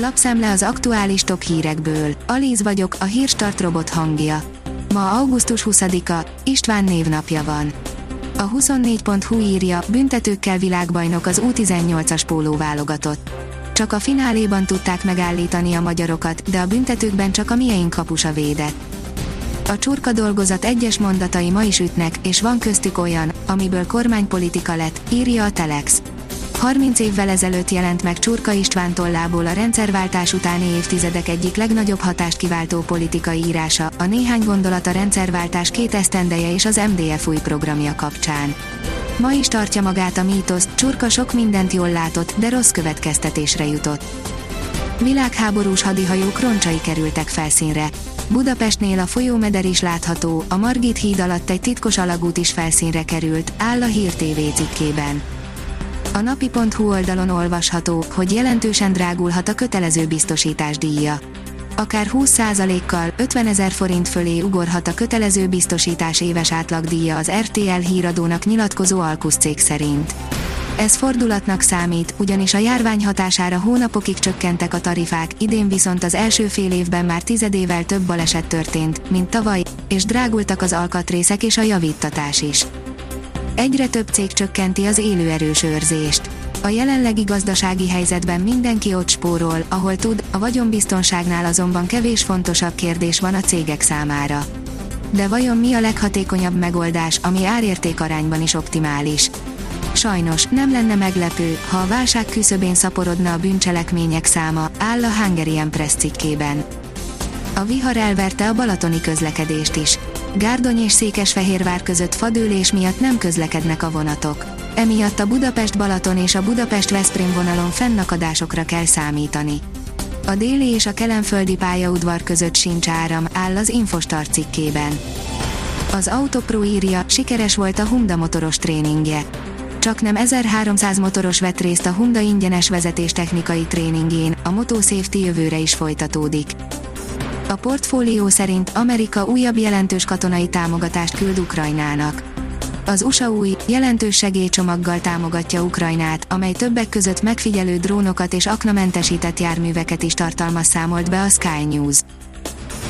Lapszemle az aktuális top hírekből. Alíz vagyok, a hírstart robot hangja. Ma augusztus 20-a, István névnapja van. A 24.hu írja, büntetőkkel világbajnok az U18-as póló válogatott. Csak a fináléban tudták megállítani a magyarokat, de a büntetőkben csak a miénk kapusa védett. A csurka dolgozat egyes mondatai ma is ütnek, és van köztük olyan, amiből kormánypolitika lett, írja a Telex. 30 évvel ezelőtt jelent meg Csurka István tollából a rendszerváltás utáni évtizedek egyik legnagyobb hatást kiváltó politikai írása, a néhány gondolat a rendszerváltás két esztendeje és az MDF új programja kapcsán. Ma is tartja magát a mítosz, Csurka sok mindent jól látott, de rossz következtetésre jutott. Világháborús hadihajók roncsai kerültek felszínre. Budapestnél a folyómeder is látható, a Margit híd alatt egy titkos alagút is felszínre került, áll a Hír TV cikkében. A napi.hu oldalon olvasható, hogy jelentősen drágulhat a kötelező biztosítás díja. Akár 20%-kal 50 ezer forint fölé ugorhat a kötelező biztosítás éves átlagdíja az RTL híradónak nyilatkozó Alkusz cég szerint. Ez fordulatnak számít, ugyanis a járvány hatására hónapokig csökkentek a tarifák, idén viszont az első fél évben már tizedével több baleset történt, mint tavaly, és drágultak az alkatrészek és a javítatás is. Egyre több cég csökkenti az élőerős őrzést. A jelenlegi gazdasági helyzetben mindenki ott spórol, ahol tud, a vagyonbiztonságnál azonban kevés fontosabb kérdés van a cégek számára. De vajon mi a leghatékonyabb megoldás, ami árérték arányban is optimális? Sajnos, nem lenne meglepő, ha a válság küszöbén szaporodna a bűncselekmények száma, áll a Hungarian Press cikkében. A vihar elverte a balatoni közlekedést is. Gárdony és Székesfehérvár között fadőlés miatt nem közlekednek a vonatok. Emiatt a Budapest-Balaton és a Budapest-Veszprém vonalon fennakadásokra kell számítani. A déli és a kelenföldi pályaudvar között sincs áram, áll az Infostar cikkében. Az Autopro írja, sikeres volt a Honda motoros tréningje. Csak nem 1300 motoros vett részt a Honda ingyenes vezetéstechnikai tréningén, a MotoSafety jövőre is folytatódik. A portfólió szerint Amerika újabb jelentős katonai támogatást küld Ukrajnának. Az USA új, jelentős segélycsomaggal támogatja Ukrajnát, amely többek között megfigyelő drónokat és aknamentesített járműveket is tartalmaz számolt be a Sky News.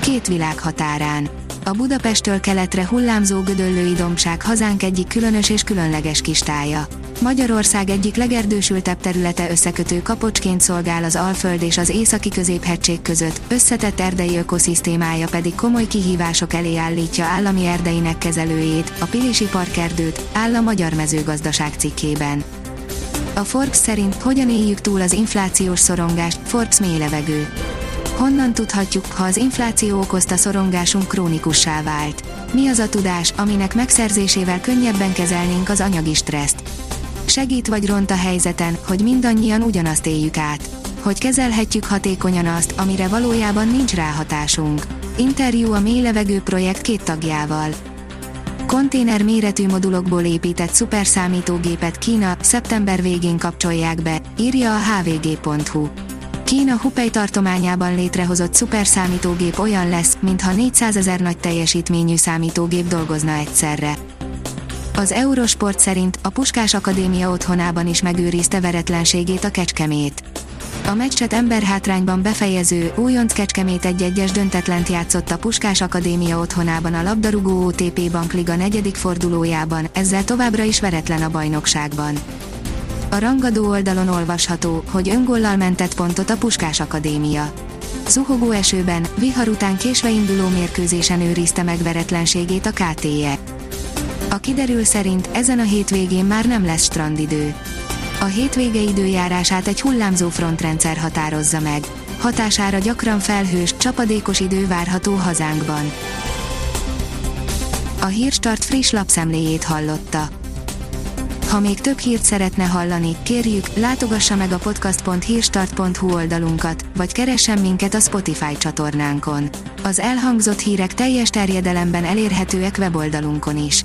Két világ határán. A Budapesttől keletre hullámzó gödöllői dombság hazánk egyik különös és különleges kistája. Magyarország egyik legerdősültebb területe összekötő kapocsként szolgál az Alföld és az északi középhegység között, összetett erdei ökoszisztémája pedig komoly kihívások elé állítja állami erdeinek kezelőjét, a Pilisi Parkerdőt, áll a Magyar Mezőgazdaság cikkében. A Forbes szerint hogyan éljük túl az inflációs szorongást, Forbes mély levegő. Honnan tudhatjuk, ha az infláció okozta szorongásunk krónikussá vált? Mi az a tudás, aminek megszerzésével könnyebben kezelnénk az anyagi stresszt? Segít vagy ront a helyzeten, hogy mindannyian ugyanazt éljük át. Hogy kezelhetjük hatékonyan azt, amire valójában nincs ráhatásunk. Interjú a mély levegő projekt két tagjával. Konténer méretű modulokból épített szuperszámítógépet Kína szeptember végén kapcsolják be, írja a hvg.hu. Kína Hubei tartományában létrehozott szuperszámítógép olyan lesz, mintha 400 ezer nagy teljesítményű számítógép dolgozna egyszerre. Az Eurosport szerint a Puskás Akadémia otthonában is megőrizte veretlenségét a Kecskemét. A meccset emberhátrányban befejező, újonc Kecskemét egy-egyes döntetlent játszott a Puskás Akadémia otthonában a labdarúgó OTP Bankliga negyedik fordulójában, ezzel továbbra is veretlen a bajnokságban. A rangadó oldalon olvasható, hogy öngollal mentett pontot a Puskás Akadémia. Zuhogó esőben, vihar után késve induló mérkőzésen őrizte meg veretlenségét a KTE. A kiderül szerint ezen a hétvégén már nem lesz strandidő. A hétvége időjárását egy hullámzó frontrendszer határozza meg. Hatására gyakran felhős, csapadékos idő várható hazánkban. A Hírstart friss lapszemléjét hallotta. Ha még több hírt szeretne hallani, kérjük, látogassa meg a podcast.hírstart.hu oldalunkat, vagy keressen minket a Spotify csatornánkon. Az elhangzott hírek teljes terjedelemben elérhetőek weboldalunkon is.